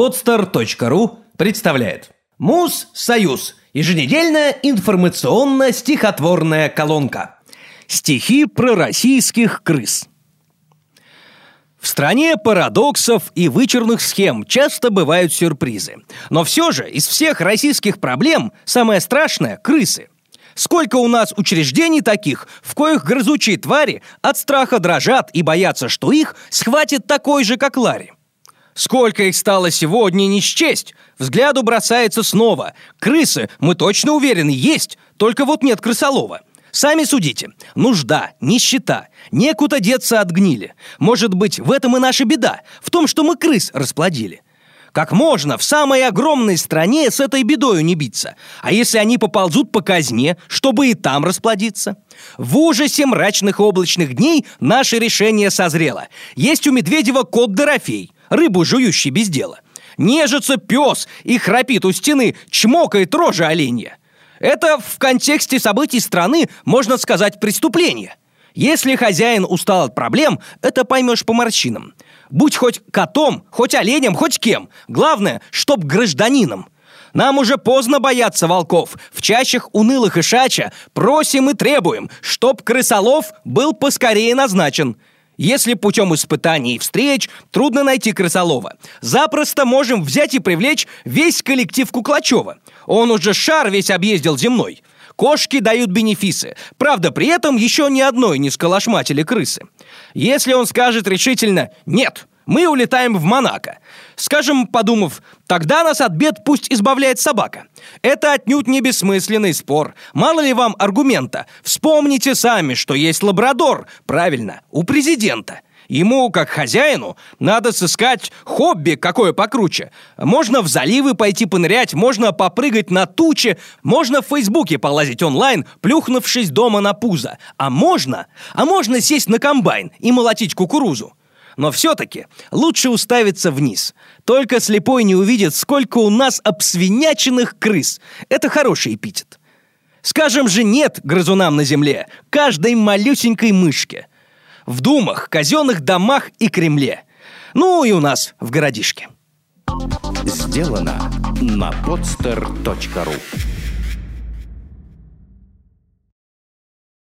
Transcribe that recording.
Podster.ru представляет Муз Союз. Еженедельная информационно-стихотворная колонка. Стихи про российских крыс. В стране парадоксов и вычурных схем часто бывают сюрпризы. Но все же из всех российских проблем самое страшное – крысы. Сколько у нас учреждений таких, в коих грызучие твари от страха дрожат и боятся, что их схватит такой же, как Ларри. Сколько их стало сегодня, не счесть. Взгляду бросается снова. Крысы, мы точно уверены, есть, только вот нет крысолова. Сами судите. Нужда, нищета. Некуда деться от гнили. Может быть, в этом и наша беда. В том, что мы крыс расплодили. Как можно в самой огромной стране с этой бедою не биться? А если они поползут по казне, чтобы и там расплодиться? В ужасе мрачных облачных дней наше решение созрело. Есть у Медведева кот Дорофей, рыбу жующий без дела. Нежится пес и храпит у стены, чмокает рожа оленья. Это в контексте событий страны, можно сказать, преступление. Если хозяин устал от проблем, это поймешь по морщинам. Будь хоть котом, хоть оленем, хоть кем. Главное, чтоб гражданином. Нам уже поздно бояться волков. В чащах унылых и шача просим и требуем, чтоб крысолов был поскорее назначен. Если путем испытаний и встреч трудно найти крысолова, запросто можем взять и привлечь весь коллектив Куклачева. Он уже шар весь объездил земной. Кошки дают бенефисы. Правда, при этом еще ни одной не сколошматили крысы. Если он скажет решительно «нет», мы улетаем в Монако. Скажем, подумав, тогда нас от бед пусть избавляет собака. Это отнюдь не бессмысленный спор. Мало ли вам аргумента. Вспомните сами, что есть лабрадор. Правильно, у президента. Ему, как хозяину, надо сыскать хобби какое покруче. Можно в заливы пойти понырять, можно попрыгать на тучи, можно в Фейсбуке полазить онлайн, плюхнувшись дома на пузо. А можно, а можно сесть на комбайн и молотить кукурузу. Но все-таки лучше уставиться вниз. Только слепой не увидит, сколько у нас обсвиняченных крыс. Это хороший эпитет. Скажем же нет грызунам на земле, каждой малюсенькой мышке в думах, казенных домах и Кремле. Ну и у нас в городишке. Сделано на podster.ru